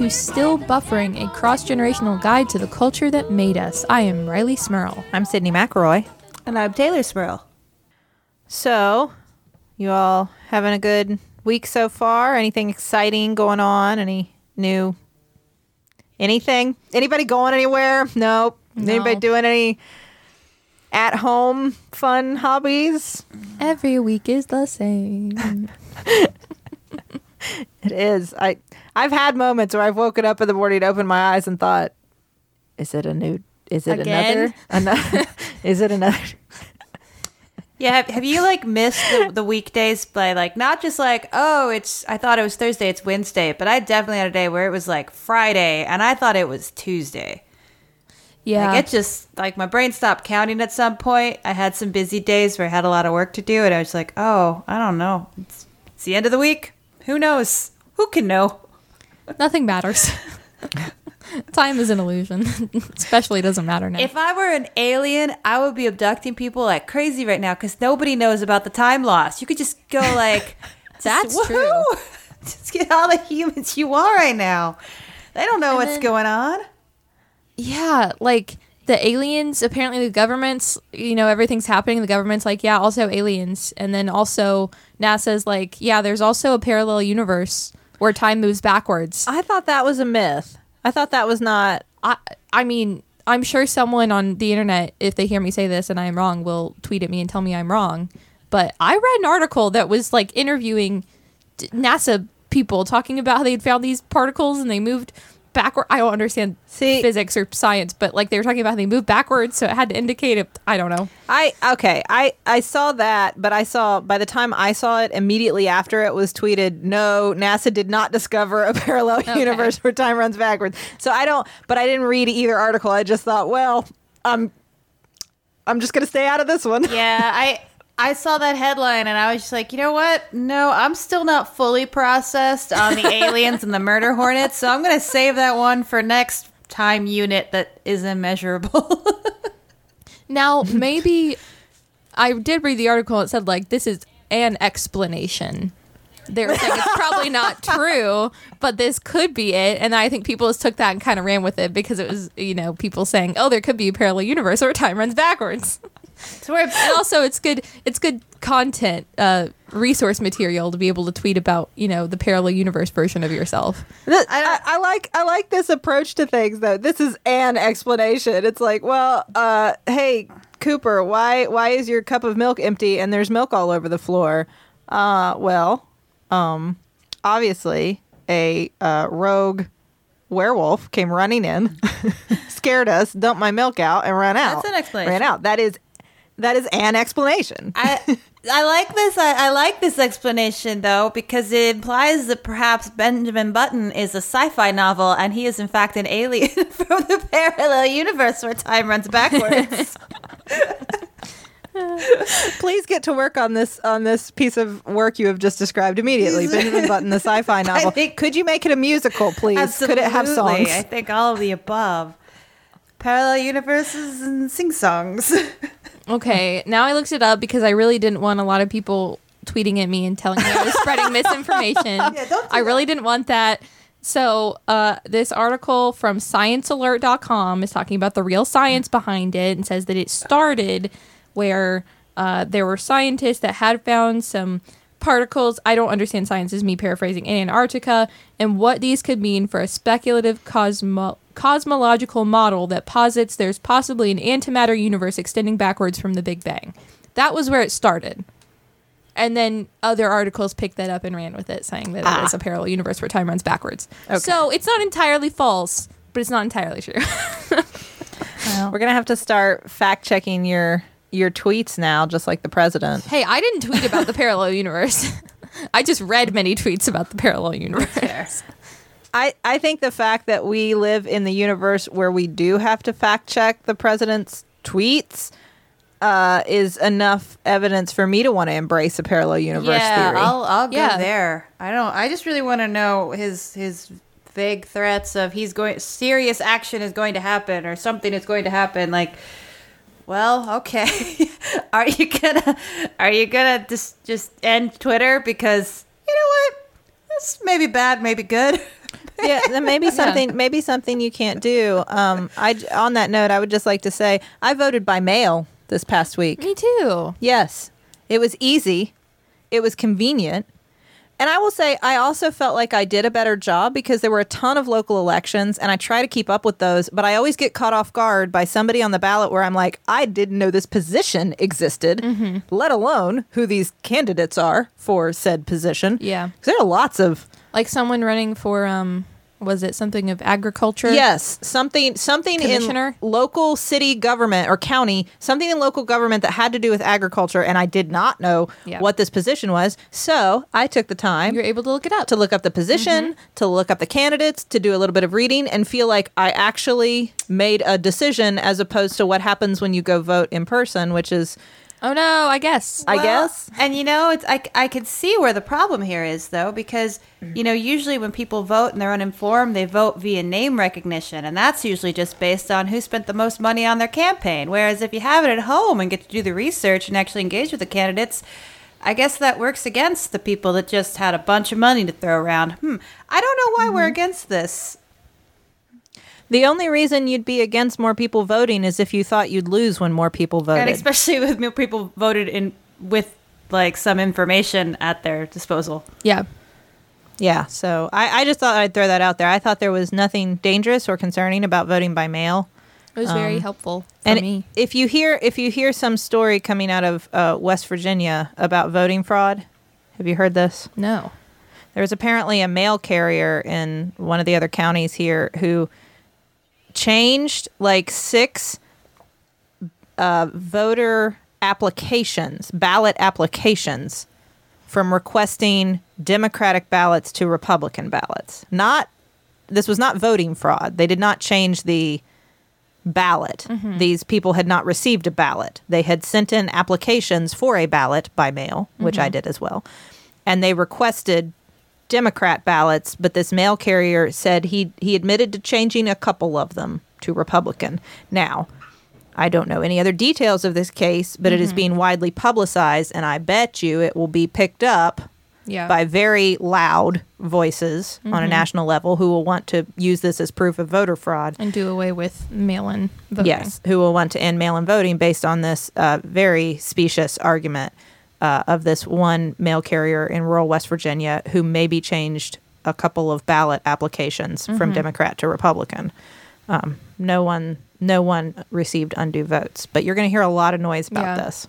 Hello, and welcome to Still Buffering, a cross generational guide to the culture that made us. I am Rileigh Smirl. I'm Sydnee McElroy. And I'm Teylor Smirl. So, you all having a good week so far? Anything exciting going on? Any new anything? Anybody going anywhere? Nope. No. Anybody doing any at home fun hobbies? Every week is the same. It is. I I've had moments where I've woken up in the morning, opened my eyes, and thought, "Is it a new? Is it Again? another? Another? is it another?" Yeah, have, have you like missed the, the weekdays by like not just like oh it's I thought it was Thursday it's Wednesday but I definitely had a day where it was like Friday and I thought it was Tuesday. Yeah. Like it just like my brain stopped counting at some point. I had some busy days where I had a lot of work to do and I was like oh I don't know it's, it's the end of the week. Who knows? Who can know? Nothing matters. Time is an illusion. Especially doesn't matter now. If I were an alien, I would be abducting people like crazy right now because nobody knows about the time loss. You could just go like, That's just, true. Just get all the humans you are right now. They don't know what's then- going on. yeah, like the aliens, apparently the government's, you know, everything's happening. The government's like, yeah, also aliens. And then also NASA's like, yeah, there's also a parallel universe where time moves backwards. I thought that was a myth. I thought that was not. I I mean, I'm sure someone on the internet, if they hear me say this and I'm wrong, will tweet at me and tell me I'm wrong. But I read an article that was like interviewing NASA people talking about how they'd found these particles and they moved backward. I don't understand See- physics or science, but like they were talking about how they moved backwards, so it had to indicate it. I don't know. I okay. I I saw that, but I saw by the time I saw it immediately after it was tweeted, no, NASA did not discover a parallel universe where time runs backwards. So I don't. But I didn't read either article. I just thought, well, I'm I'm just gonna stay out of this one. Yeah, I I saw that headline and I was just like, you know what? No, I'm still not fully processed on the aliens and the murder hornets, so I'm gonna save that one for next time unit that is immeasurable. Now, maybe I did read the article. And it said like this is an explanation. They were saying it's probably not true, but this could be it. And I think people just took that and kind of ran with it because it was, you know, people saying, "Oh, there could be a parallel universe where time runs backwards." So we're and also, it's good. It's good content, uh, resource material to be able to tweet about, you know, the parallel universe version of yourself. This- I, I like I like this approach to things though. This is an explanation. It's like, well, uh, hey Cooper, why why is your cup of milk empty and there's milk all over the floor? Uh, well, um, obviously a uh, rogue werewolf came running in, scared us, dumped my milk out, and ran out. That's an explanation. Ran out. That is that is an explanation. I I like this. I, I like this explanation though because it implies that perhaps Benjamin Button is a sci-fi novel and he is in fact an alien from the parallel universe where time runs backwards. Please get to work on this on this piece of work you have just described immediately. Benjamin Button, the sci-fi novel. think- Could you make it a musical, please? Could it have songs? I think all of the above. Parallel universes and sing songs. Okay, now I looked it up because I really didn't want a lot of people tweeting at me and telling me I was spreading misinformation. don't do I really didn't want that. So, uh, this article from sciencealert.com is talking about the real science behind it and says that it started where uh, there were scientists that had found some particles. I don't understand science, is me paraphrasing, in Antarctica, and what these could mean for a speculative cosmo- cosmological model that posits there's possibly an antimatter universe extending backwards from the Big Bang. That was where it started. And then other articles picked that up and ran with it, saying that it is ah. a parallel universe where time runs backwards. So it's not entirely false, but it's not entirely true. We're gonna have to start fact checking your your tweets now, just like the president. hey, I didn't tweet about the parallel universe. I just read many tweets about the parallel universe. I, I think the fact that we live in the universe where we do have to fact check the president's tweets uh, is enough evidence for me to want to embrace a parallel universe yeah, theory. I'll I'll go Yeah. there. I don't. I just really want to know his his vague threats of he's going serious action is going to happen or something is going to happen. Like, well, okay, are you gonna are you gonna just just end Twitter because you know what? This may be bad, maybe good. yeah, then maybe something maybe something you can't do. Um, I on that note, I would just like to say I voted by mail this past week. Me too. Yes, it was easy, it was convenient, and I will say I also felt like I did a better job because there were a ton of local elections, and I try to keep up with those, but I always get caught off guard by somebody on the ballot where I'm like, I didn't know this position existed, let alone who these candidates are for said position. Yeah. there are lots of Like someone running for um was it something of agriculture? Yes, something something in local city government or county, something in local government that had to do with agriculture, and I did not know Yeah. what this position was. So I took the time You're able to look it up. to look up the position, mm-hmm. to look up the candidates, to do a little bit of reading, and feel like I actually made a decision as opposed to what happens when you go vote in person, which is, oh no, I guess. I Well, guess, And you know, it's I, I could see where the problem here is though, because you know, usually when people vote and they're uninformed, they vote via name recognition, and that's usually just based on who spent the most money on their campaign. Whereas if you have it at home and get to do the research and actually engage with the candidates, I guess that works against the people that just had a bunch of money to throw around. Hmm. I don't know why we're against this. The only reason you'd be against more people voting is if you thought you'd lose when more people voted. And especially with more people voted in with like some information at their disposal. Yeah. Yeah, so I, I just thought I'd throw that out there. I thought there was nothing dangerous or concerning about voting by mail. It was very Um, helpful for And me. if you hear if you hear some story coming out of uh, West Virginia about voting fraud, have you heard this? No. There was apparently a mail carrier in one of the other counties here who changed like six uh, voter applications, ballot applications, from requesting Democratic ballots to Republican ballots. Not this was not voting fraud. They did not change the ballot. These people had not received a ballot. They had sent in applications for a ballot by mail, which I did as well. And they requested Democrat ballots, but this mail carrier said he he admitted to changing a couple of them to Republican. Now, I don't know any other details of this case, but it is being widely publicized, and I bet you it will be picked up Yeah. by very loud voices on a national level who will want to use this as proof of voter fraud. and do away with mail-in voting. Yes, who will want to end mail in voting based on this uh, very specious argument uh, of this one mail carrier in rural West Virginia who maybe changed a couple of ballot applications from Democrat to Republican. Um, no one, no one received undue votes, but you're going to hear a lot of noise about Yeah. this.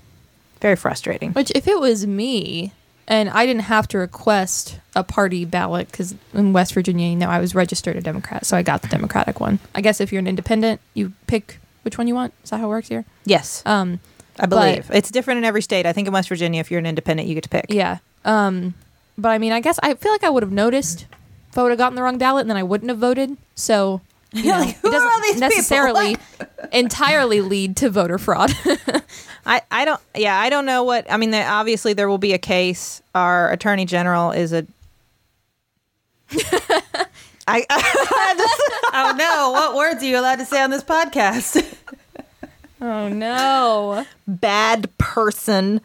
Very frustrating. Which, if it was me and I didn't have to request a party ballot, because in West Virginia, you know, I was registered a Democrat, so I got the Democratic one. I guess if you're an independent, you pick which one you want. Is that how it works here? Yes, Um, I believe it's different in every state. I think in West Virginia, if you're an independent, you get to pick. yeah. Um, but I mean, I guess I feel like I would have noticed if I would have gotten the wrong ballot, and then I wouldn't have voted. So. You know, like, who it are all doesn't these people? necessarily entirely lead to voter fraud. I, I don't yeah I don't know what I mean there, obviously there will be a case our attorney general is a I, oh no, what words are you allowed to say on this podcast? Oh no! bad person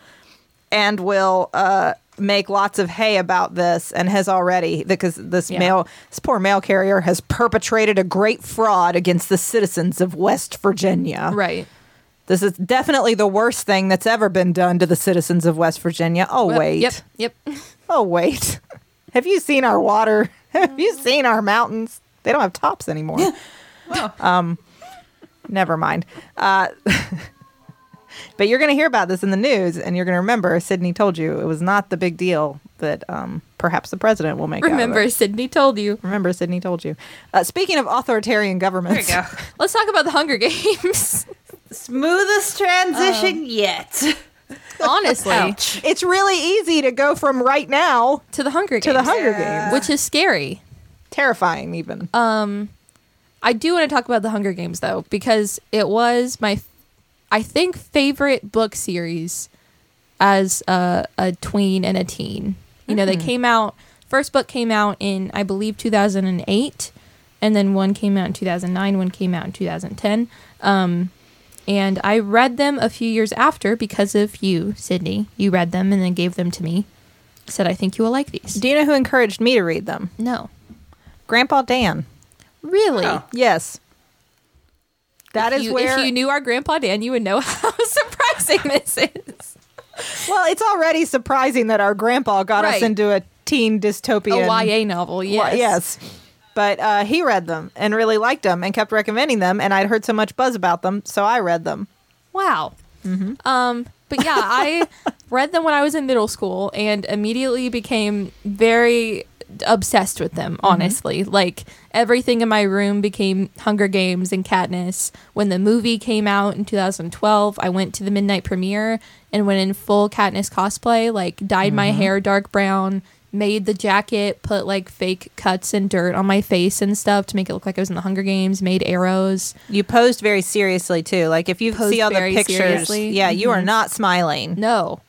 and will uh make lots of hay about this and has already because this Yeah. mail this poor mail carrier has perpetrated a great fraud against the citizens of West Virginia. Right. This is definitely the worst thing that's ever been done to the citizens of West Virginia. Oh Well, wait. Yep. Yep. Oh, wait. Have you seen our water? Have you seen our mountains? They don't have tops anymore. Um, never mind. Uh, but you're going to hear about this in the news, and you're going to remember Sydnee told you it was not the big deal that um, perhaps the president will make. out of Remember, it. Sydnee told you. Remember, Sydnee told you. Uh, speaking of authoritarian governments, There you go. Let's talk about the Hunger Games. Smoothest transition yet. Honestly, Ouch. it's really easy to go from right now to the Hunger Games, to the Hunger Yeah. Games. which is scary. Terrifying, even. Um, I do want to talk about the Hunger Games though, because it was my, I think, favorite book series as a, a tween and a teen. You know, they came out. First book came out in I believe 2008, and then one came out in 2009. One came out in 2010. Um, and I read them a few years after because of you, Sydnee. You read them and then gave them to me. Said I think you will like these. Do you know who encouraged me to read them? No. Grandpa Dan. Really? Oh. Yes. That if is you, where if you knew our grandpa Dan, you would know how surprising this is. Well, it's already surprising that our grandpa got us into a teen A dystopian YA novel, yes. Yes. But uh, he read them and really liked them and kept recommending them, and I'd heard so much buzz about them, so I read them. Wow. Mm-hmm. Um, but yeah, I read them when I was in middle school and immediately became very obsessed with them, Mm-hmm. honestly. Like everything in my room became Hunger Games and Katniss. When the movie came out in 2012, I went to the midnight premiere and went in full Katniss cosplay, like dyed my Mm-hmm. hair dark brown, made the jacket, put like fake cuts and dirt on my face and stuff to make it look like I was in the Hunger Games, made arrows. You posed very seriously too. Like if you Posed see all the pictures, seriously. yeah, you are Mhm. not smiling. No.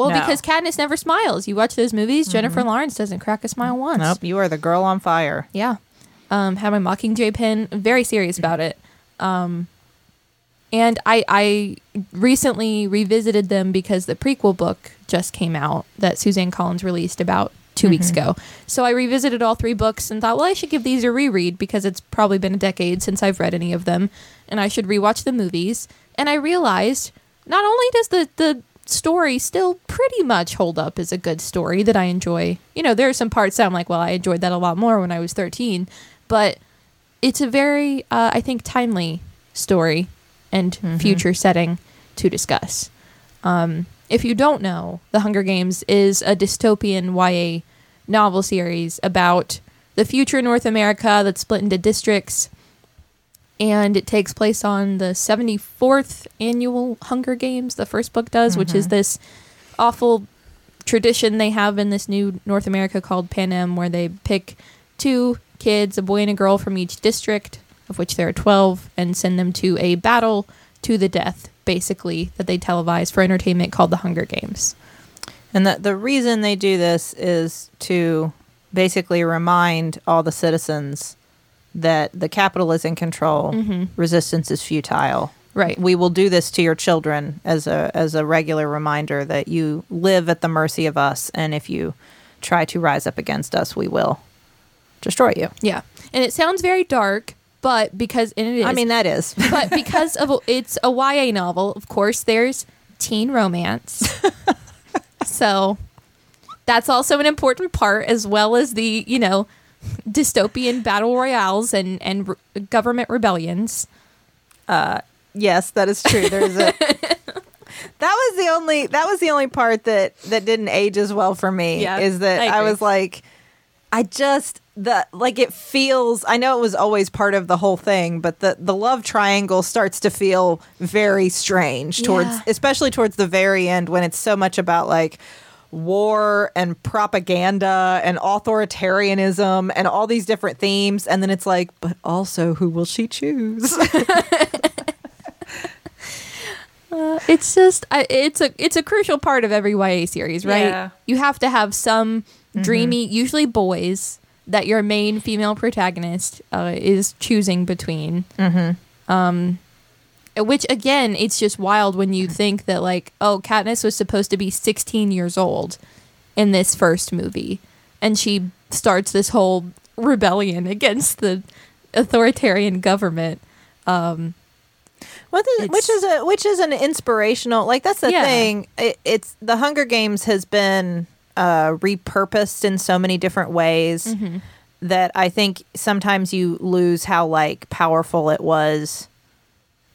Well, No. because Katniss never smiles. You watch those movies, Jennifer Lawrence doesn't crack a smile once. Nope, you are the girl on fire. Yeah. Um, had my Mockingjay pin. Very serious about it. Um, and I, I recently revisited them because the prequel book just came out that Suzanne Collins released about 2 weeks ago. So I revisited all three books and thought, well, I should give these a reread because it's probably been a decade since I've read any of them, and I should rewatch the movies. And I realized not only does the the story still pretty much hold up as a good story that I enjoy. You know, there are some parts that I'm like, well, I enjoyed that a lot more when I was 13, but it's a very, uh, I think, timely story and future setting to discuss. Um, if you don't know, The Hunger Games is a dystopian YA novel series about the future North America that's split into districts. And it takes place on the 74th annual Hunger Games, the first book does, which is mm-hmm. this awful tradition they have in this new North America called Panem, where they pick two kids, a boy and a girl from each district, of which there are 12, and send them to a battle to the death, basically, that they televise for entertainment called the Hunger Games. And the the reason they do this is to basically remind all the citizens that the Capitol is in control, mm-hmm. resistance is futile. Right. We will do this to your children as a as a regular reminder that you live at the mercy of us, and if you try to rise up against us, we will destroy you. Yeah. And it sounds very dark, but because, and it is. I mean, that is. but because of it's a YA novel, of course, there's teen romance. so that's also an important part, as well as the you know dystopian battle royales and and re- government rebellions. Uh, yes, that is true. There's a That was the only that was the only part that that didn't age as well for me Yeah, is that I I, was like I just the like it feels I know it was always part of the whole thing but the the love triangle starts to feel very strange towards Yeah. especially towards the very end when it's so much about like war and propaganda and authoritarianism and all these different themes and then it's like but also who will she choose It's just I- it's a it's a crucial part of every YA series, right? Yeah. You have to have some dreamy, usually boys, that your main female protagonist uh, is choosing between. Um, which again, it's just wild when you think that like, oh, Katniss was supposed to be 16 years old in this first movie, and she starts this whole rebellion against the authoritarian government. Um, What is, It's- which is a which is an inspirational like that's the Yeah. thing. It, it's the Hunger Games has been uh, repurposed in so many different ways Mm-hmm. that I think sometimes you lose how like powerful it was.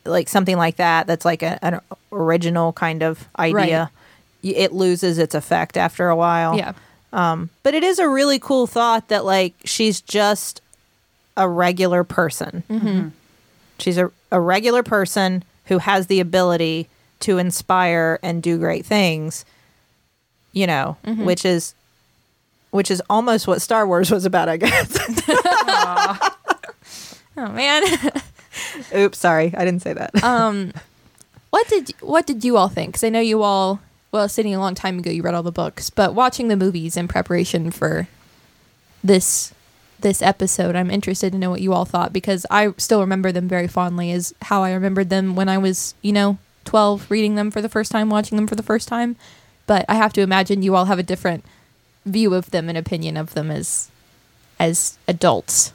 Like something like that. That's like a, an original kind of idea. Y It loses its effect after a while. yeah. Um, but it is a really cool thought that like she's just a regular person. Mm-hmm. She's a, a regular person who has the ability to inspire and do great things. You know, Mm-hmm. which is which is almost what Star Wars was about, I guess. Oh man. Oops, sorry, I didn't say that. um what did what did you all think because i know you all well sitting a long time ago you read all the books but watching the movies in preparation for this this episode i'm interested to know what you all thought because i still remember them very fondly as how i remembered them when i was you know 12 reading them for the first time watching them for the first time but i have to imagine you all have a different view of them and opinion of them as as adults.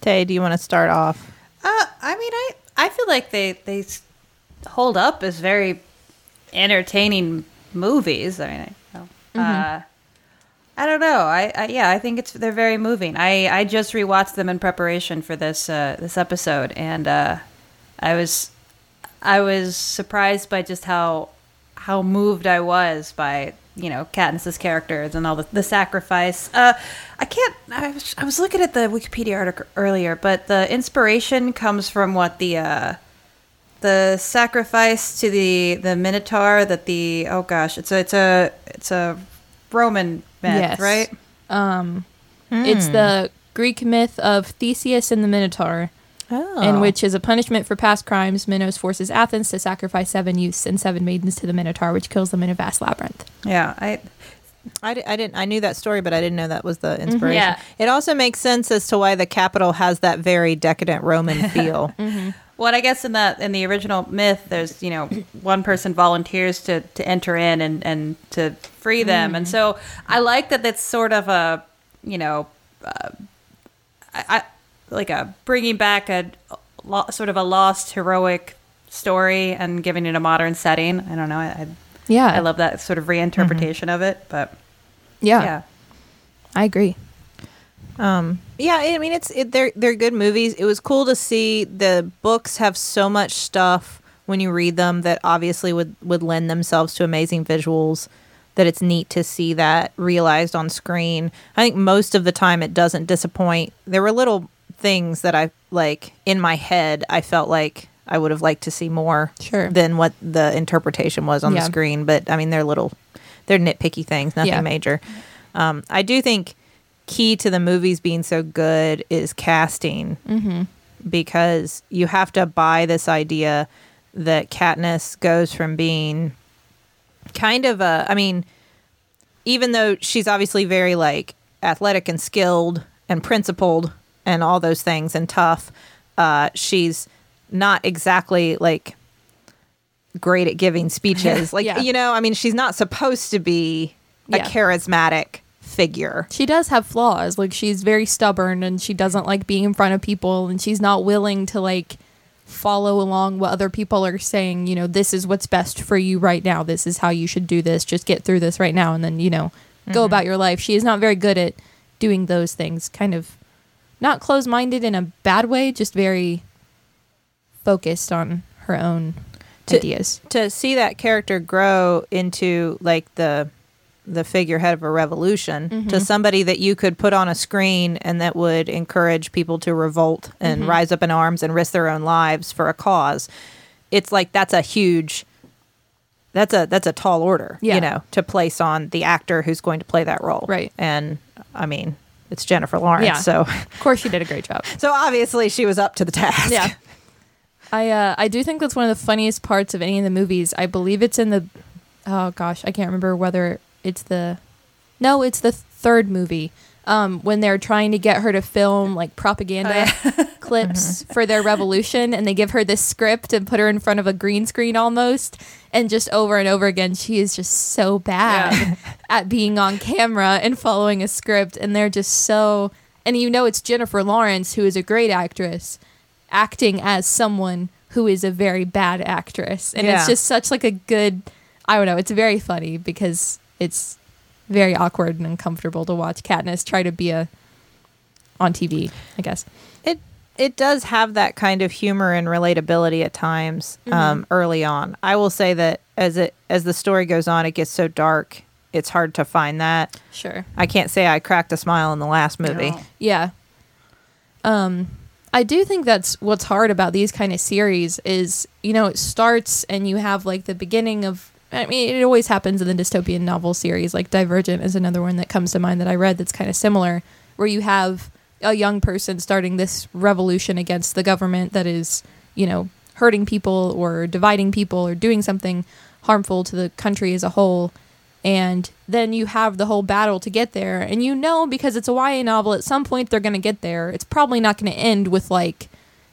Tay, do you want to start off? Uh, I mean, I I feel like they they hold up as very entertaining movies. I mean, I, you know, uh, I don't know. I, I yeah, I think it's they're very moving. I I just rewatched them in preparation for this uh, this episode, and uh, I was I was surprised by just how how moved I was by you know Katniss's characters and all the, the sacrifice. Uh, I can't. I was, I was looking at the Wikipedia article earlier, but the inspiration comes from what the uh, the sacrifice to the the Minotaur that the oh gosh, it's a it's a it's a Roman myth, Yes. right? It's the Greek myth of Theseus and the Minotaur, Oh. in which, as a punishment for past crimes, Minos forces Athens to sacrifice seven youths and seven maidens to the Minotaur, which kills them in a vast labyrinth. Yeah, I I, I didn't I knew that story, but I didn't know that was the mm-hmm. inspiration. Yeah. It also makes sense as to why the Capitol has that very decadent Roman feel. Mm-hmm. Well, I guess in the in the original myth, there's you know one person volunteers to to enter in and and to free them, and mm-hmm. so I like that. That's sort of a you know, uh, I, I like a bringing back a, lo- sort of a lost heroic story and giving it a modern setting. I don't know. I I, Yeah, I love that sort of reinterpretation of it, but Yeah, yeah. I agree. Um, yeah, I mean it's it, they're they're good movies. It was cool to see the books have so much stuff when you read them that obviously would would lend themselves to amazing visuals. That it's neat to see that realized on screen. I think most of the time it doesn't disappoint. There were little things that I like in my head. I felt like I would have liked to see more Sure. than what the interpretation was on Yeah. the screen. But I mean, they're little, they're nitpicky things, nothing Yeah. major. Um, I do think key to the movies being so good is casting because you have to buy this idea that Katniss goes from being kind of a, I mean, even though she's obviously very like athletic and skilled and principled and all those things and tough, uh, she's not exactly like great at giving speeches. Like, Yeah. you know, I mean, she's not supposed to be a Yeah. charismatic figure. She does have flaws. Like she's very stubborn and she doesn't like being in front of people and she's not willing to like follow along what other people are saying, you know, this is what's best for you right now. This is how you should do this. Just get through this right now and then, you know, go about your life. She is not very good at doing those things. Kind of not closed-minded in a bad way, just very focused on her own To- ideas. to see that character grow into like the the figurehead of a revolution to mm-hmm. somebody that you could put on a screen and that would encourage people to revolt and mm-hmm. rise up in arms and risk their own lives for a cause it's like that's a huge that's a that's a tall order Yeah. you know to place on the actor who's going to play that role Right. and i mean it's jennifer lawrence Yeah. so Of course she did a great job. so obviously she was up to the task Yeah. I uh, I do think that's one of the funniest parts of any of the movies. I believe it's in the oh gosh, I can't remember whether it's the no, it's the third movie. Um, when they're trying to get her to film like propaganda clips mm-hmm. for their revolution, and they give her this script and put her in front of a green screen almost, and just over and over again, she is just so bad at being on camera and following a script, and they're just so. And you know, it's Jennifer Lawrence, who is a great actress, acting as someone who is a very bad actress and Yeah. it's just such like a good i don't know it's very funny because it's very awkward and uncomfortable to watch katniss try to be a on tv i guess It does have that kind of humor and relatability at times um, early on. I will say that as it as the story goes on, it gets so dark. It's hard to find that. sure I can't say I cracked a smile in the last movie. No. yeah um i do think that's what's hard about these kind of series is you know it starts and you have like the beginning of i mean it always happens in the dystopian novel series like divergent is another one that comes to mind that i read that's kind of similar where you have a young person starting this revolution against the government that is you know hurting people or dividing people or doing something harmful to the country as a whole. And then you have the whole battle to get there. And you know because it's a YA novel at some point they're going to get there. It's probably not going to end with like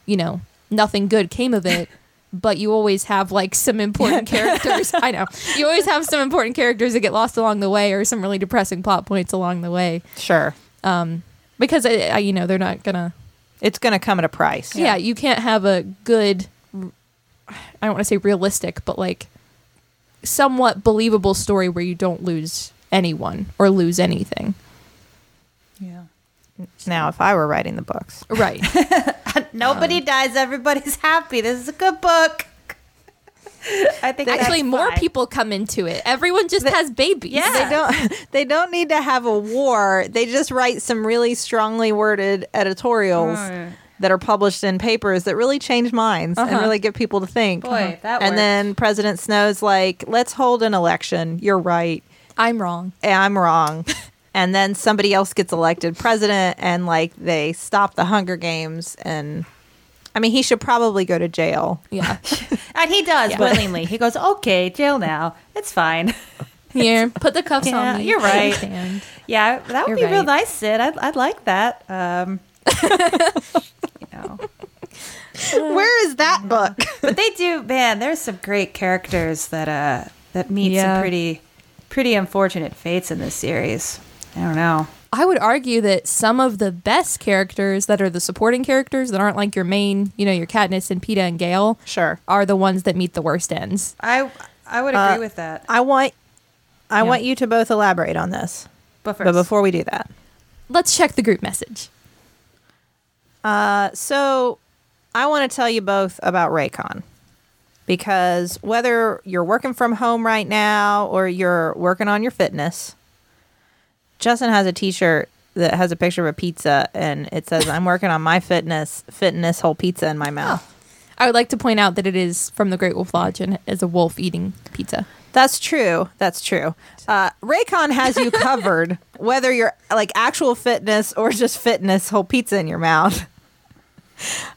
you know nothing good came of it but you always have like some important characters. I know. You always have some important characters that get lost along the way or some really depressing plot points along the way. Sure. Um, because I, I, you know they're not gonna. It's going to come at a price. Yeah. you can't have a good. I don't want to say realistic, but like somewhat believable story where you don't lose anyone or lose anything. Yeah. Now, if I were writing the books, Right. Nobody um, dies. Everybody's happy. This is a good book. I think Actually, more fine. people come into it. Everyone just has babies. Yeah. they don't they don't need to have a war. They just write some really strongly worded editorials Mm. that are published in papers that really change minds and Uh-huh. really get people to think. Boy, that and then President Snow's like, "Let's hold an election. You're right. I'm wrong. I'm wrong." and then somebody else gets elected president and like they stop the Hunger Games and I mean, he should probably go to jail. Yeah. And he does Yeah. willingly. He goes, okay, jail now. It's fine. Here, put the cuffs Yeah, on me. you're right. understand. yeah, that would You're be real nice, Sid. I'd, I'd like that. Um, you know. Where is that book? But they do, man. There's some great characters that uh that meet Yeah. some pretty pretty unfortunate fates in this series. I don't know. I would argue that some of the best characters that are the supporting characters that aren't like your main, you know, your Katniss and Peeta and Gale sure. are the ones that meet the worst ends. I I would agree Uh, with that. I want I Yeah. want you to both elaborate on this. But first, But before we do that, Let's check the group message. uh, so I want to tell you both about Raycon because whether you're working from home right now or you're working on your fitness, Justin has a T-shirt that has a picture of a pizza and it says, "I'm working on my fitness, fitness whole pizza in my mouth." I would like to point out that it is from the Great Wolf Lodge and is a wolf eating pizza. That's true. That's true. Uh, Raycon has you covered, whether you're like actual fitness or just fitness, whole pizza in your mouth.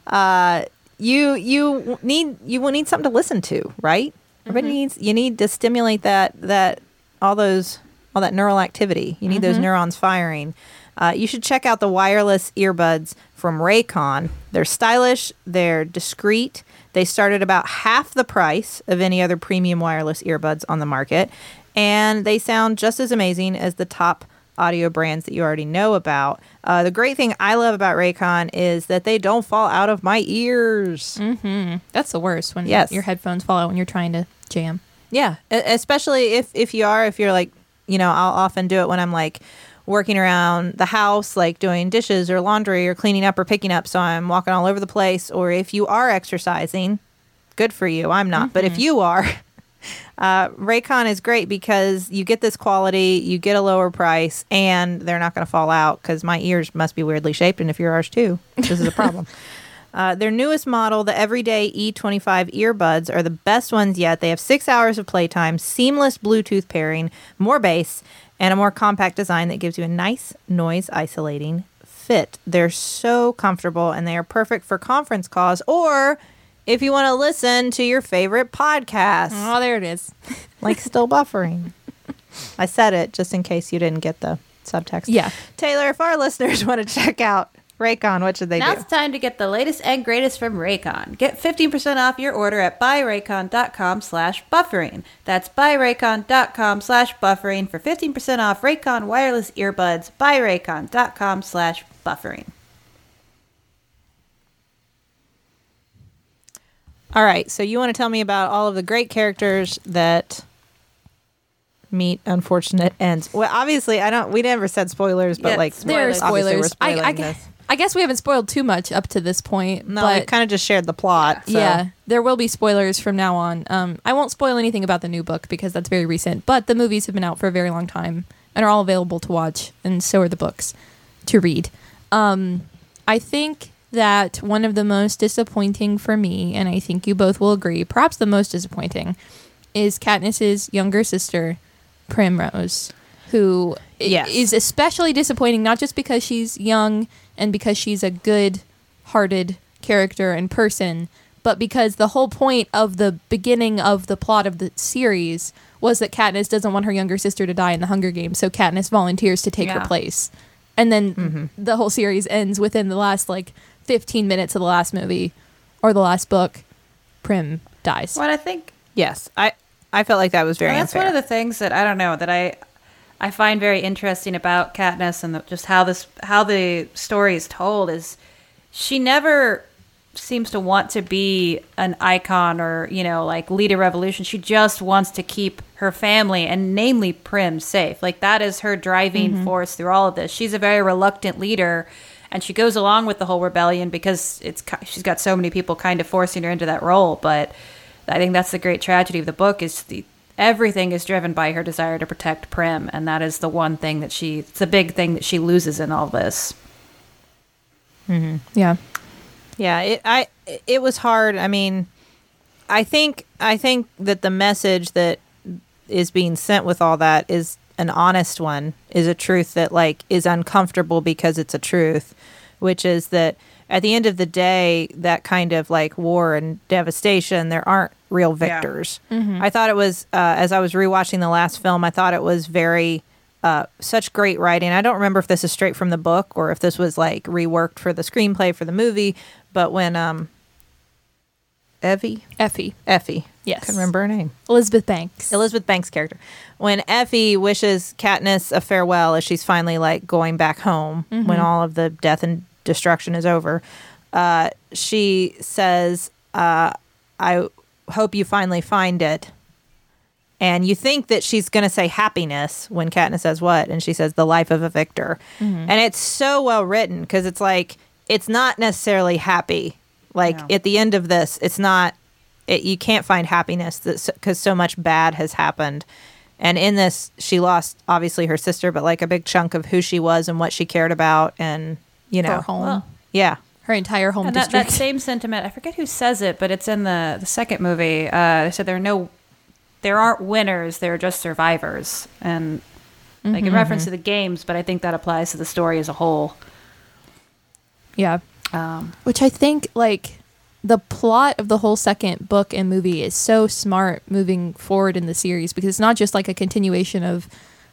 Uh, you you need you will need something to listen to, right? Everybody needs you need to stimulate that that all those all that neural activity. You need those neurons firing. Uh, you should check out the wireless earbuds from Raycon. They're stylish, they're discreet. They start at about half the price of any other premium wireless earbuds on the market, and they sound just as amazing as the top audio brands that you already know about. Uh, the great thing I love about Raycon is that they don't fall out of my ears. That's the worst when Yes. your headphones fall out when you're trying to jam. Yeah, especially if if you are if you're like, you know, I'll often do it when I'm like working around the house like doing dishes or laundry or cleaning up or picking up. So I'm walking all over the place. Or if you are exercising, good for you. I'm not, but if you are uh, Raycon is great because you get this quality, you get a lower price, and they're not going to fall out because my ears must be weirdly shaped, and if you're ours too, this is a problem. Uh, their newest model, the Everyday E25 earbuds, are the best ones yet. They have six hours of playtime, seamless Bluetooth pairing, more bass, and a more compact design that gives you a nice noise isolating fit. They're so comfortable and they are perfect for conference calls or if you want to listen to your favorite podcast, Oh, there it is. like Still Buffering. I said it just in case you didn't get the subtext. Yeah. Teylor, if our listeners want to check out Raycon, what should they Now do? Now it's time to get the latest and greatest from Raycon. Get 15% off your order at buyraycon.com slash buffering. That's buyraycon.com slash buffering for 15% off Raycon wireless earbuds. Buyraycon.com slash buffering. All right, so you want to tell me about all of the great characters that meet unfortunate ends. Well, obviously, I don't. We never said spoilers, but like There are Spoilers. spoilers. I, I, spoiling gu- this. I guess we haven't spoiled too much up to this point. No, but we kind of just shared the plot. So. Yeah, there will be spoilers from now on. Um, I won't spoil anything about the new book because that's very recent, but the movies have been out for a very long time and are all available to watch, and so are the books to read. Um, I think that one of the most disappointing for me, and I think you both will agree, perhaps the most disappointing, is Katniss's younger sister, Primrose, who i- Yes. is especially disappointing not just because she's young and because she's a good-hearted character and person, but because the whole point of the beginning of the plot of the series was that Katniss doesn't want her younger sister to die in the Hunger Games, so Katniss volunteers to take Yeah. her place. And then mm-hmm. the whole series ends within the last like 15 minutes of the last movie or the last book. Prim dies. What I think Yes, I I felt like that was very Well, that's unfair. one of the things that I don't know that I I find very interesting about Katniss and the, just how this how the story is told is she never seems to want to be an icon or you know like lead a revolution. She just wants to keep her family and namely Prim safe. Like that is her driving mm-hmm. force through all of this. She's a very reluctant leader. And she goes along with the whole rebellion because it's she's got so many people kind of forcing her into that role. But I think that's the great tragedy of the book is the everything is driven by her desire to protect Prim, and that is the one thing that she it's the big thing that she loses in all this. Mm-hmm. Yeah. Yeah, it I it was hard. I mean, I think I think that the message that is being sent with all that is an honest one, is a truth that like is uncomfortable because it's a truth, which is that at the end of the day, that kind of like war and devastation, there aren't real victors. I thought it was uh, as I was rewatching the last film, I thought it was very uh, such great writing. I don't remember if this is straight from the book or if this was like reworked for the screenplay for the movie. But when um, Evie, Effie. Effie, Yes. couldn't remember her name. Elizabeth Banks. Elizabeth Banks' character. When Effie wishes Katniss a farewell as she's finally like going back home when all of the death and destruction is over, uh, she says, uh, "I hope you finally find it." And you think that she's going to say happiness when Katniss says what, and she says the life of a victor, and it's so well written because it's like it's not necessarily happy. Like No. at the end of this, it's not it, you can't find happiness because so much bad has happened. And in this, she lost obviously her sister, but like a big chunk of who she was and what she cared about, and you know, Her home. Well, yeah, her entire home And that, that district. same sentiment, I forget who says it, but it's in the the second movie. Uh, they said there are no, there aren't winners. There are just survivors, and like in reference to the games, but I think that applies to the story as a whole. yeah. Um, Which I think like the plot of the whole second book and movie is so smart moving forward in the series because it's not just like a continuation of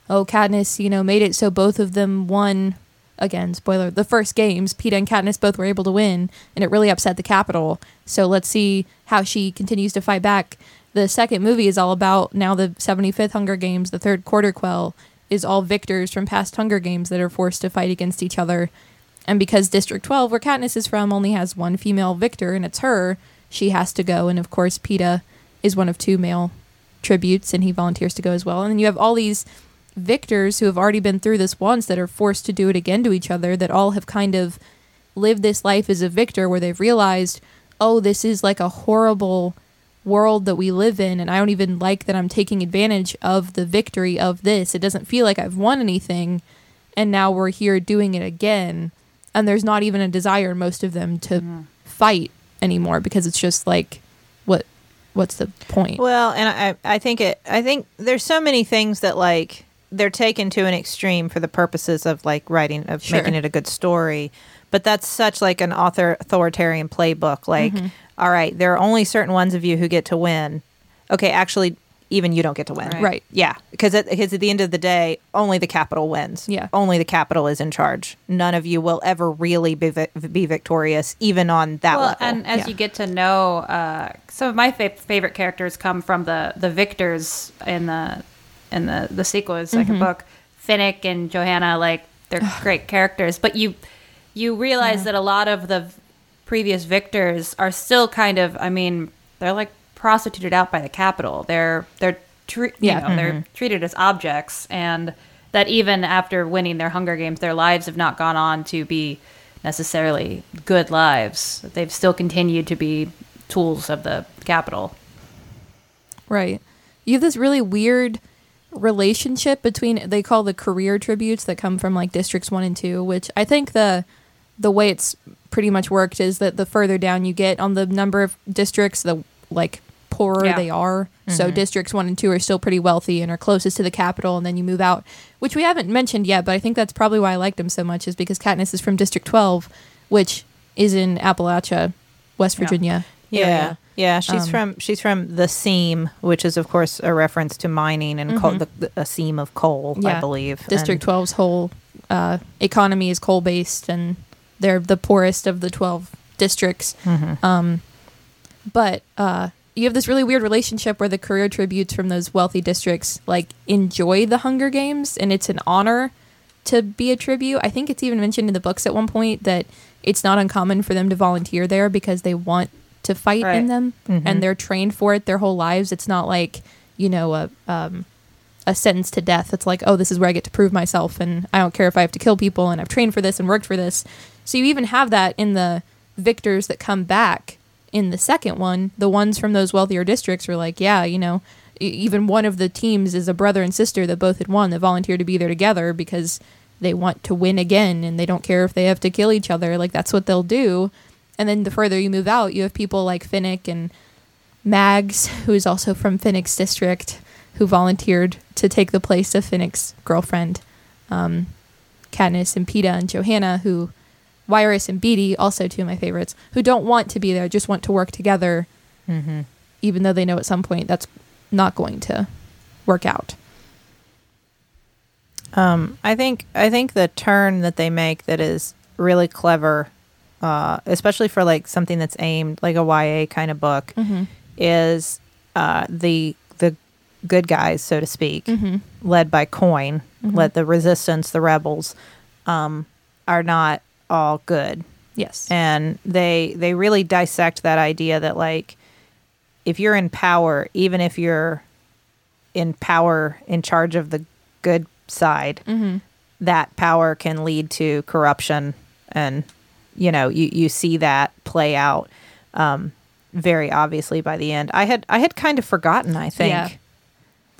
oh Katniss, you know, made it so both of them won again, spoiler, the first games, Peeta and Katniss both were able to win and it really upset the Capitol. So let's see how she continues to fight back. The second movie is all about now the 75th Hunger Games, the third quarter quell is all victors from past Hunger Games that are forced to fight against each other. And because District 12, where Katniss is from, only has one female victor, and it's her, she has to go. And of course, Peeta is one of two male tributes, and he volunteers to go as well. And then you have all these victors who have already been through this once that are forced to do it again to each other, that all have kind of lived this life as a victor, where they've realized, oh, this is like a horrible world that we live in, and I don't even like that I'm taking advantage of the victory of this. It doesn't feel like I've won anything, and now we're here doing it again and there's not even a desire in most of them to fight anymore because it's just like what what's the point Well, and I, I think it. I think there's so many things that like they're taken to an extreme for the purposes of like writing of Sure. making it a good story. But that's such like an author authoritarian playbook. Like, Mm-hmm. all right, there are only certain ones of you who get to win. Okay, actually, even you don't get to win. Right. right Yeah, because at, because at the end of the day, only the Capitol wins. Yeah. only the Capitol is in charge. None of you will ever really be vi- be victorious, even on that well, level. and as yeah. you get to know, uh, some of my fa- favorite characters come from the the victors in the in the the sequel, the 2nd mm-hmm. book. Finnick and Johanna, like they're great characters, but you you realize that a lot of the previous victors are still kind of, I mean, they're like prostituted out by the Capitol. They're they're tre- you Yeah. know, they're mm-hmm. treated as objects, and that even after winning their Hunger Games, their lives have not gone on to be necessarily good lives. They've still continued to be tools of the Capitol. right you have this really weird relationship between they call the career tributes that come from like districts 1 and 2 which i think the the way it's pretty much worked is that the further down you get on the number of districts the like poorer Yeah. they are. So mm-hmm. districts 1 and 2 are still pretty wealthy and are closest to the Capitol and then you move out which we haven't mentioned yet but i think that's probably why i liked him so much is because katniss is from district 12 which is in appalachia west virginia Yeah, area. yeah. She's Um, from she's from the seam, which is of course a reference to mining and coal, the, the, a seam of coal, I Mm-hmm. Believe. District And- 12's whole uh, economy is coal based, and they're the poorest of the 12 districts. Mm-hmm. Um, but uh, you have this really weird relationship where the career tributes from those wealthy districts like enjoy the Hunger Games and it's an honor to be a tribute. I think it's even mentioned in the books at one point that it's not uncommon for them to volunteer there because they want to fight Right. in them Mhm. and they're trained for it their whole lives. It's not like, you know, a um a sentence to death. It's like, oh, this is where I get to prove myself and I don't care if I have to kill people and I've trained for this and worked for this. So you even have that in the victors that come back in the second one. The ones from those wealthier districts are like, yeah, you know, e- even one of the teams is a brother and sister that both had won that volunteered to be there together because they want to win again and they don't care if they have to kill each other. Like that's what they'll do. And then the further you move out, you have people like Finnick and Mags, who is also from Finnick's district, who volunteered to take the place of Finnick's girlfriend, um, Katniss and Peeta and Johanna, who Wiress and Beetee, also two of my favorites, who don't want to be there, just want to work together, Mm-hmm. even though they know at some point that's not going to work out. Um, I think I think the turn that they make that is really clever, uh, especially for like something that's aimed like a YA kind of book, Mm-hmm. is uh, the the good guys, so to speak, Mm-hmm. led by Coin, Mhm. led the resistance, the rebels, um, are not all good, Yes. and they they really dissect that idea that like if you're in power, even if you're in power in charge of the good side, mm-hmm. that power can lead to corruption and you know you, you see that play out um, very obviously by the end i had i had kind of forgotten i think Yeah.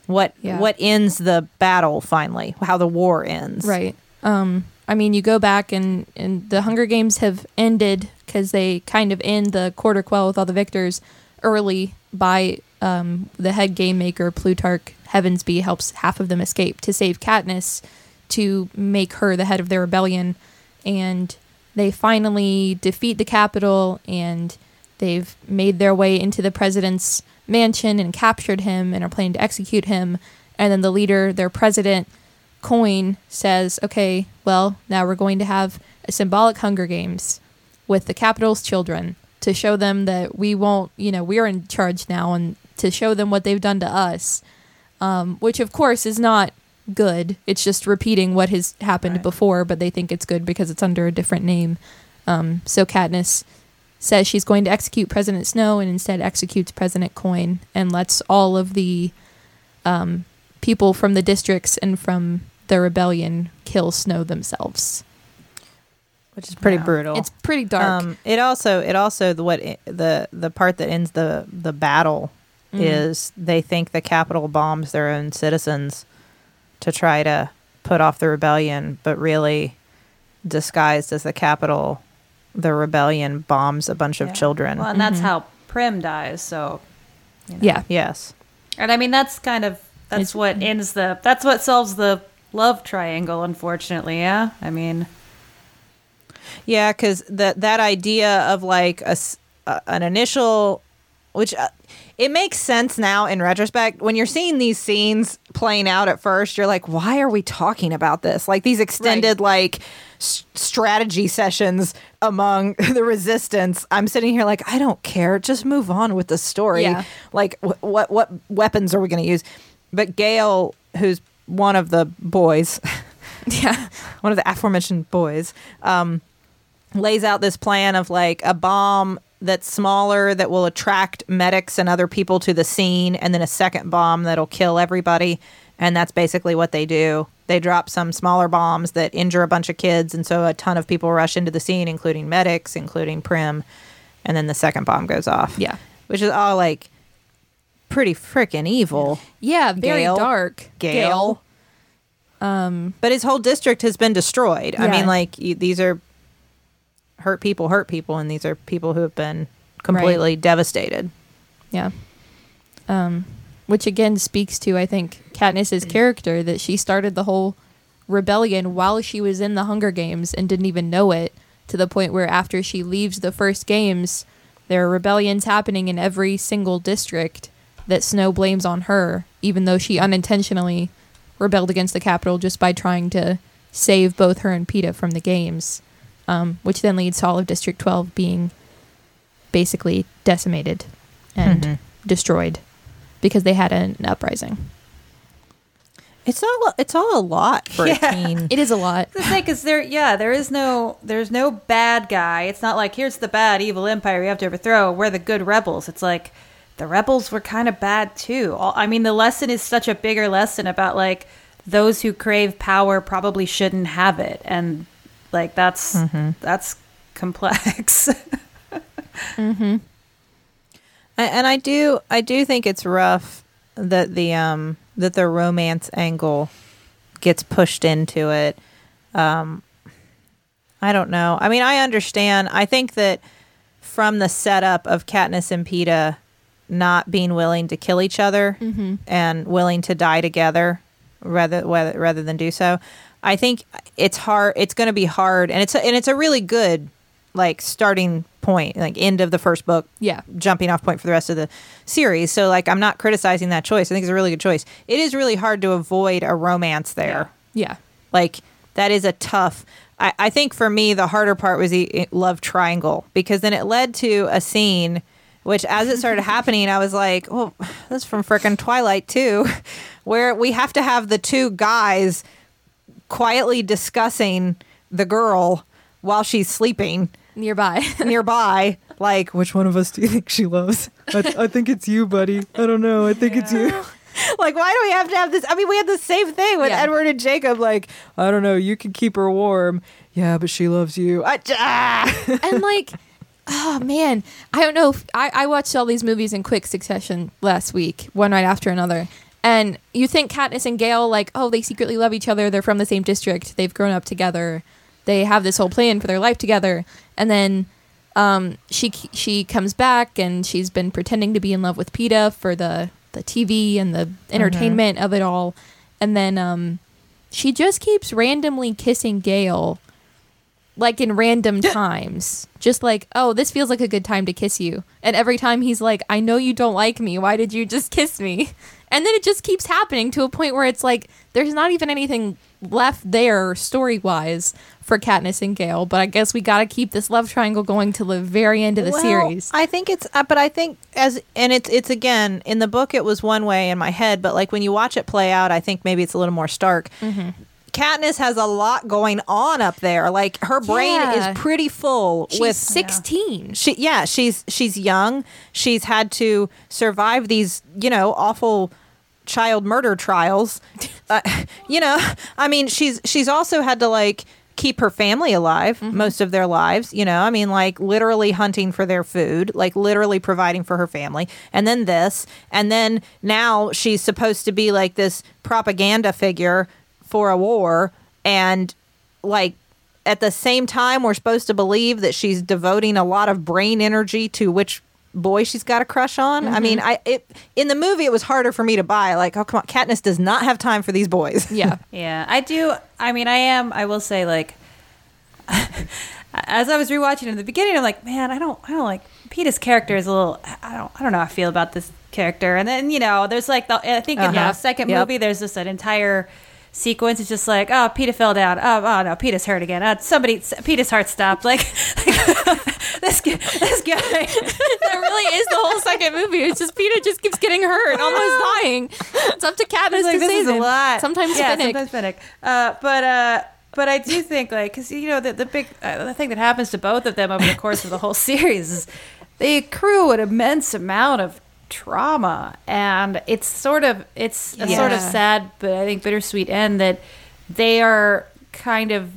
what Yeah. what ends the battle finally how the war ends Right. Um, I mean, you go back and, and the Hunger Games have ended because they kind of end the quarter quell with all the victors early by um, the head game maker, Plutarch Heavensbee, helps half of them escape to save Katniss to make her the head of their rebellion. And they finally defeat the Capitol and they've made their way into the president's mansion and captured him and are planning to execute him. And then the leader, their president, Coin, says, okay, well, now we're going to have a symbolic Hunger Games with the Capitol's children to show them that we won't, you know, we're in charge now and to show them what they've done to us. Um, which, of course, is not good. It's just repeating what has happened Right. before, but they think it's good because it's under a different name. Um, so Katniss says she's going to execute President Snow and instead executes President Coin and lets all of the um, people from the districts and from the rebellion kill Snow themselves. which is pretty Yeah. brutal It's pretty dark. Um, it also it also the what i- the the part that ends the the battle Mm. is they think the Capitol bombs their own citizens to try to put off the rebellion, but really disguised as the Capitol, the rebellion bombs a bunch of children. Well, and that's Mhm. how Prim dies. So, you know. yeah. yes. and I mean that's kind of that's It's- what ends the that's what solves the love triangle. Unfortunately, yeah. I mean, Yeah, because that that idea of like a, s- uh, an initial, which uh, it makes sense now in retrospect. When you're seeing these scenes playing out at first, you're like, why are we talking about this? Like these extended like s- strategy sessions among the resistance. I'm sitting here like, I don't care. Just move on with the story. Yeah. Like wh- what what weapons are we going to use? But Gale, who's one of the boys. Yeah. one of the aforementioned boys, um, lays out this plan of like a bomb that's smaller that will attract medics and other people to the scene, and then a second bomb that'll kill everybody. And that's basically what they do. They drop some smaller bombs that injure a bunch of kids, and so a ton of people rush into the scene, including medics, including Prim, and then the second bomb goes off. Yeah. which is all like pretty freaking evil. Yeah. Very Gale. dark. Gale. Um, But his whole district has been destroyed. I mean, like you, these are hurt people, hurt people, and these are people who have been completely devastated. yeah. Um, which again speaks to, I think, Katniss's character that she started the whole rebellion while she was in the Hunger Games and didn't even know it to the point where after she leaves the first games, there are rebellions happening in every single district that Snow blames on her, even though she unintentionally rebelled against the Capitol just by trying to save both her and Peeta from the games, um, which then leads to all of District 12 being basically decimated and Mhm. destroyed because they had an uprising. It's all it's all a lot for Yeah. a teen. It is a lot. The thing is, there, yeah, there is no, there's no bad guy. It's not like here's the bad evil empire we have to overthrow. We're the good rebels. It's like the rebels were kind of bad too. All, I mean, the lesson is such a bigger lesson about like those who crave power probably shouldn't have it, and like that's that's complex. A- and I do I do think it's rough that the um that the romance angle gets pushed into it. Um I don't know. I mean, I understand. I think that from the setup of Katniss and Peeta not being willing to kill each other and willing to die together rather rather, rather than do so, I think it's hard. It's going to be hard, and it's a, and it's a really good like starting point, like end of the first book Yeah. jumping off point for the rest of the series. So like I'm not criticizing that choice. I think it's a really good choice. It is really hard to avoid a romance there. Yeah. Like that is a tough I, I think for me the harder part was the love triangle because then it led to a scene which as it started happening I was like, Oh, that's from frickin' Twilight too, where we have to have the two guys quietly discussing the girl while she's sleeping Nearby. nearby. Like, which one of us do you think she loves? I, I think it's you, buddy. I don't know. I think it's you. like, why do we have to have this? I mean, we had the same thing with Yeah. Edward and Jacob. Like, I don't know. You can keep her warm. Yeah, but she loves you. I, ah! and like oh man i don't know if I, I watched all these movies in quick succession last week one right after another and you think katniss and gale like oh they secretly love each other. They're from the same district. They've grown up together. They have this whole plan for their life together. And then um, she she comes back and she's been pretending to be in love with Peeta for the the TV and the entertainment of it all, and then um, she just keeps randomly kissing Gale, like in random times, just like oh this feels like a good time to kiss you, and every time he's like I know you don't like me, why did you just kiss me? And then it just keeps happening to a point where it's like there's not even anything left there story wise for Katniss and Gale, but I guess we got to keep this love triangle going to the very end of the Well, series. I think it's, uh, but I think as, and it's, it's again, in the book, it was one way in my head, but like when you watch it play out, I think maybe it's a little more stark. Katniss has a lot going on up there. Like her brain Yeah. is pretty full She's with 16. she yeah she's she's young she's had to survive these you know awful child murder trials uh, you know i mean she's she's also had to like keep her family alive most of their lives you know? I mean like literally hunting for their food like literally providing for her family and then this and then now she's supposed to be like this propaganda figure for a war and like at the same time we're supposed to believe that she's devoting a lot of brain energy to which boy she's got a crush on i mean i it in the movie it was harder for me to buy like oh come on katniss does not have time for these boys Yeah. Yeah, I do. I mean, I am. I will say, like, as I was rewatching in the beginning, I'm like, man, I don't, I don't like Peter's character is a little. I don't, I don't know. how I feel about this character, and then you know, there's like the. I think in Uh-huh. the second Yep. movie, there's just an entire sequence. It's just like, oh, Peter fell down. Oh, oh no, Peter's hurt again. Uh, somebody, Peter's heart stopped. Like, this guy, this guy. that really is the whole second movie. It's just Peter just keeps getting hurt, almost dying. It's up to Katniss like to save him. lot. Sometimes yeah, Finnick. sometimes Finnick. Uh, but uh, but I do think like because you know the the big uh, the thing that happens to both of them over the course of the whole series is they accrue an immense amount of trauma, and it's sort of it's a sort of sad but I think bittersweet end that they are kind of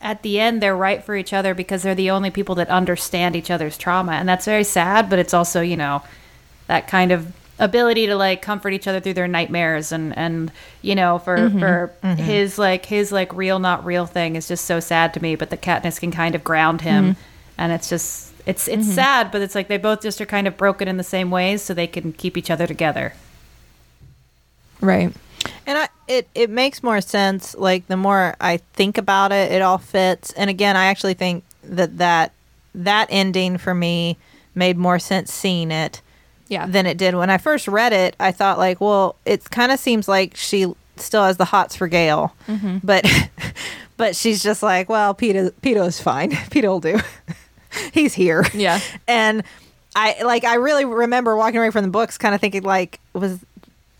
at the end they're right for each other because they're the only people that understand each other's trauma. And that's very sad but it's also you know that kind of ability to like comfort each other through their nightmares and and you know for mm-hmm. for mm-hmm. his like his like real not real thing is just so sad to me but the Katniss can kind of ground him mm-hmm. and it's just it's it's mm-hmm. sad but it's like they both just are kind of broken in the same ways so they can keep each other together Right. and I, it it makes more sense like the more i think about it it all fits and again i actually think that that that ending for me made more sense seeing it Yeah. than it did when I first read it. I thought like, well, it kind of seems like she still has the hots for Gale, mm-hmm. but but she's just like, well, Peter Peter's fine. Peter will do. He's here. Yeah. and I like I really remember walking away from the books kind of thinking like was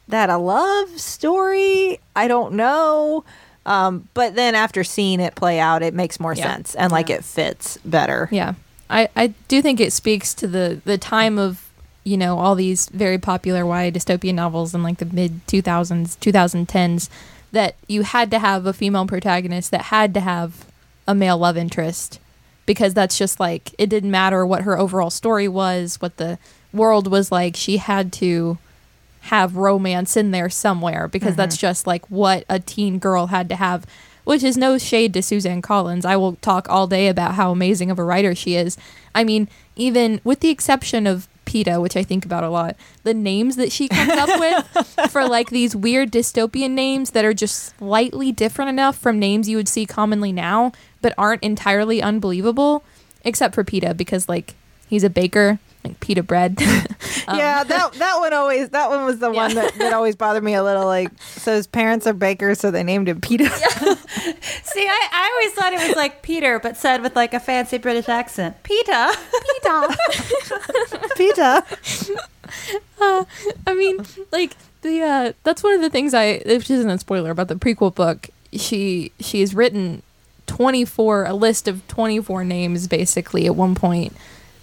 that a love story? I don't know. Um, but then after seeing it play out, it makes more Yeah. sense and like it fits better. Yeah. I, I do think it speaks to the, the time of, you know, all these very popular YA dystopian novels in like the mid 2000s, 2010s, that you had to have a female protagonist that had to have a male love interest because that's just like, it didn't matter what her overall story was, what the world was like. She had to have romance in there somewhere because that's mm-hmm. just like what a teen girl had to have which is no shade to Suzanne Collins. I will talk all day about how amazing of a writer she is. I mean, even with the exception of Peeta, which I think about a lot, the names that she comes up with for like these weird dystopian names that are just slightly different enough from names you would see commonly now, but aren't entirely unbelievable, except for Peeta because like he's a baker, like pita bread. yeah, that that one always that one was the one that, that always bothered me a little. Like, so his parents are bakers, so they named him Peter. See, I, I always thought it was like Peter, but said with like a fancy British accent. Peter. Peeta. Peter. I mean, like the uh that's one of the things I which isn't a spoiler about the prequel book. She she has written 24 a list of 24 names basically at one point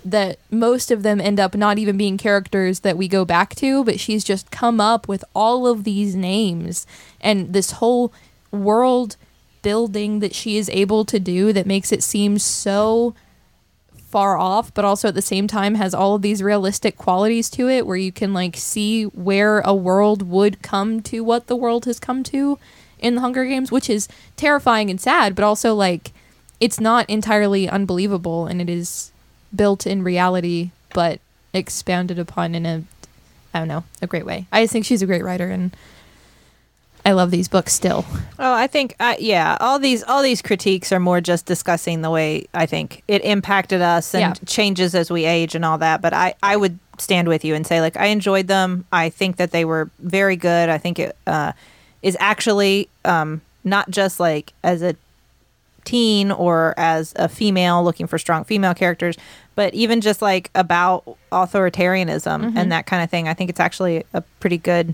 that most of them end up not even being characters that we go back to, but she's just come up with all of these names. And this whole world building that she is able to do that makes it seem so far off, but also at the same time has all of these realistic qualities to it where you can like see where a world would come to what the world has come to in the Hunger Games, which is terrifying and sad, but also like it's not entirely unbelievable and it is built in reality but expounded upon in a I don't know, a great way. I just think she's a great writer and I love these books still. Oh, I think uh, yeah, all these all these critiques are more just discussing the way I think it impacted us and Yeah. changes as we age and all that. But I I would stand with you and say like I enjoyed them. I think that they were very good. I think it uh, is actually um, not just like as a teen or as a female looking for strong female characters, but even just like about authoritarianism and that kind of thing. I think it's actually a pretty good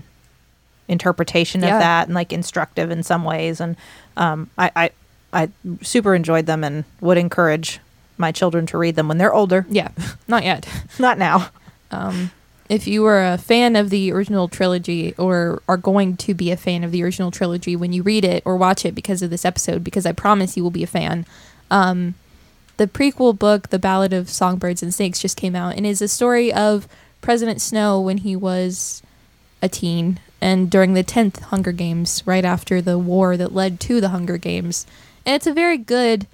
interpretation Yeah. of that and like instructive in some ways. And um, I, I, I super enjoyed them and would encourage my children to read them when they're older. Yeah, not yet. Not now. Um, if you were a fan of the original trilogy or are going to be a fan of the original trilogy when you read it or watch it because of this episode, because I promise you will be a fan, um, the prequel book, The Ballad of Songbirds and Snakes, just came out and is a story of President Snow when he was a teen and during the 10th Hunger Games, right after the war that led to the Hunger Games. And it's a very good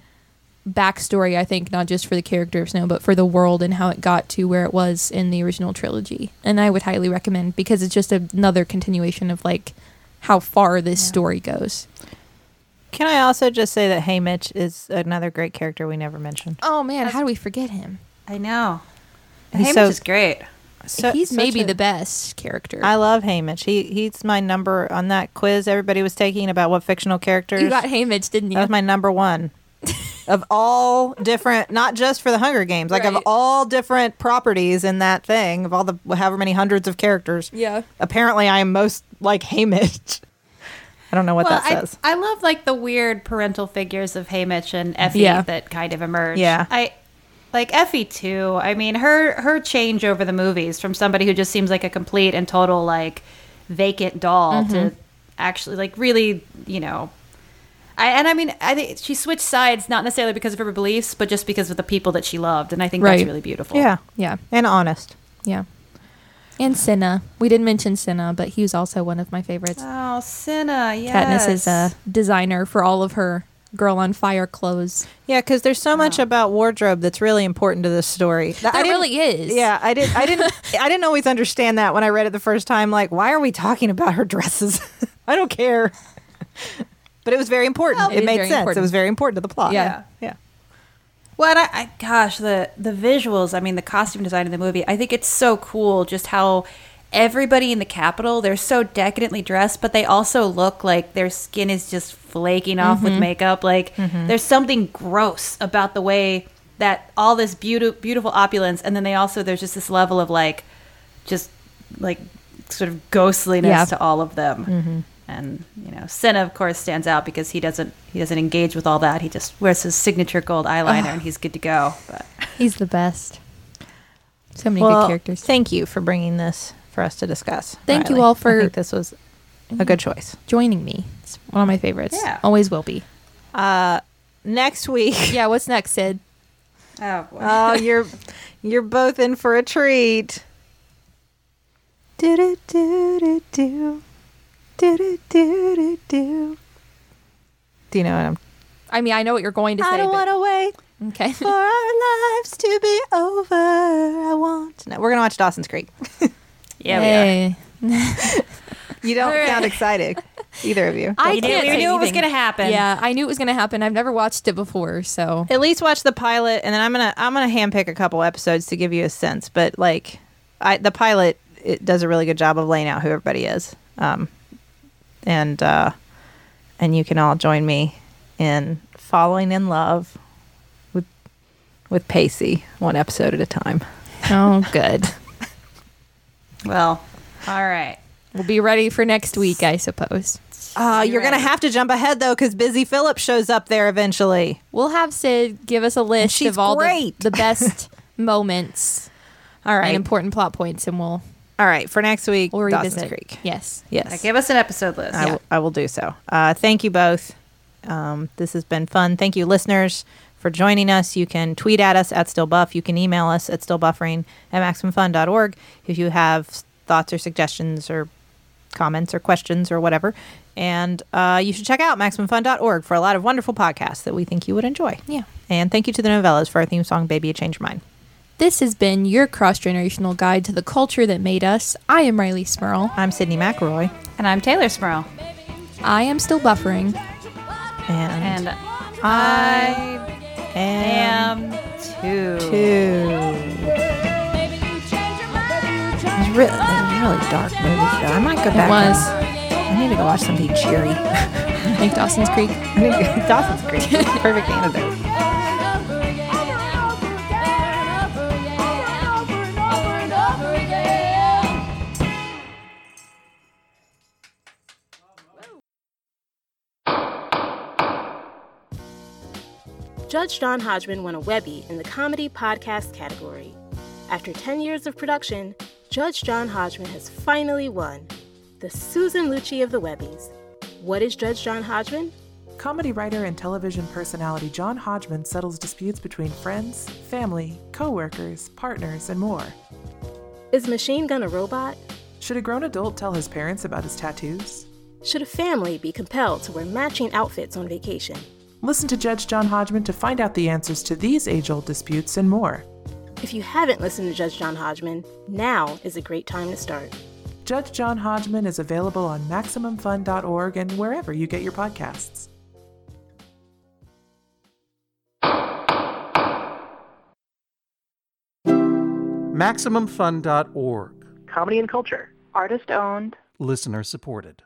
backstory, I think, not just for the character of Snow, but for the world and how it got to where it was in the original trilogy. And I would highly recommend because it's just another continuation of like how far this Yeah. story goes. Can I also just say that Haymitch is another great character we never mentioned? Oh man, how do we forget him? I know. He's Haymitch so- is great. So- He's maybe a- the best character. I love Haymitch. He he's my number on that quiz everybody was taking about what fictional characters. you got Haymitch, didn't you? that was my number one of all different, not just for the Hunger Games, like Right. of all different properties in that thing of all the however many hundreds of characters. yeah. Apparently, I am most like Haymitch. I don't know what that I, says. I love like the weird parental figures of Haymitch and Effie Yeah. that kind of emerge. Yeah. I like Effie too. I mean, her her change over the movies from somebody who just seems like a complete and total like vacant doll Mm-hmm. to actually like really, you know. I, and I mean, I think she switched sides not necessarily because of her beliefs, but just because of the people that she loved, and I think Right. that's really beautiful. Yeah, Yeah. and honest. Yeah. And Cinna. We didn't mention Cinna, but he was also one of my favorites. Oh, Cinna, yes. Katniss is a designer for all of her Girl on Fire clothes. Yeah, because there's so much about wardrobe that's really important to this story. That There really is. Yeah, I did. I didn't. I didn't always understand that when I read it the first time. Like, why are we talking about her dresses? I don't care. But it was very important. Well, it, it made sense. It was very important to the plot. Yeah. yeah. Well, I, I gosh, the the visuals. I mean, the costume design in the movie. I think it's so cool. Just how everybody in the Capitol they're so decadently dressed, but they also look like their skin is just flaking off with mm-hmm. makeup. Like mm-hmm. there's something gross about the way that all this beautiful beautiful opulence, and then they also there's just this level of like, just like sort of ghostliness Yeah. to all of them. Mm-hmm. And you know, Cinna of course stands out because he doesn't he doesn't engage with all that. He just wears his signature gold eyeliner and he's good to go. But He's the best. So many well, good characters. thank you for bringing this for us to discuss. Thank you all for- I think this was a good choice. Joining me. It's one of my favorites. Yeah. Always will be. Uh, next week. Yeah, what's next, Sid? oh, boy. Oh, you're you're both in for a treat. Do do do do do do do do do do. Do you know what I'm? I mean, I know what you're going to say. I don't but- want to wait Okay. for our lives to be over. I want. No, we're gonna watch Dawson's Creek. yeah, we are. You don't All right. sound excited, either of you. I We knew- we knew it was gonna happen. Yeah, I knew it was going to happen. I've never watched it before, so At least watch the pilot, and then I'm gonna I'm gonna handpick a couple episodes to give you a sense. But like, I the pilot it does a really good job of laying out who everybody is. Um, and uh, and you can all join me in falling in love with with Pacey one episode at a time. oh, good. Well, all right. We'll be ready for next week, I suppose. Uh, You're you're gonna have to jump ahead though, because Busy Phillips shows up there eventually. We'll have Sid give us a list of all the, great. the best moments All right, and important plot points, and we'll all right. For next week, we'll Dawson's revisit. Creek. Yes. Yes. Give us an episode list. I, will, I will do so. Uh, thank you both. Um, this has been fun. Thank you, listeners, for joining us. You can tweet at us at stillbuff. You can email us at stillbuffering at maximumfun.org if you have s- thoughts or suggestions or comments or questions or whatever. And uh, you should check out maximumfun.org for a lot of wonderful podcasts that we think you would enjoy. Yeah. And thank you to the Nouvellas for our theme song, Baby, You Change Your Mind. This has been your cross generational guide to the culture that made us. I am Rileigh Smirl. I'm Sydnee McElroy. And I'm Teylor Smirl. I am still buffering. And, And I I am am too. two. It was, re- it was a really dark movie, though. I might go back. It back. was. and- I need to go watch something cheery. Like Dawson's Creek. I need to Dawson's Creek. Perfect antidote. Judge John Hodgman won a Webby in the comedy podcast category. After 10 years of production, Judge John Hodgman has finally won the Susan Lucci of the Webbies. What is Judge John Hodgman? Comedy writer and television personality John Hodgman settles disputes between friends, family, coworkers, partners, and more. Is Machine Gun a robot? Should a grown adult tell his parents about his tattoos? Should a family be compelled to wear matching outfits on vacation? Listen to Judge John Hodgman to find out the answers to these age old disputes and more. If you haven't listened to Judge John Hodgman, now is a great time to start. Judge John Hodgman is available on MaximumFun.org and wherever you get your podcasts. MaximumFun.org. comedy and culture. Artist owned. Listener supported.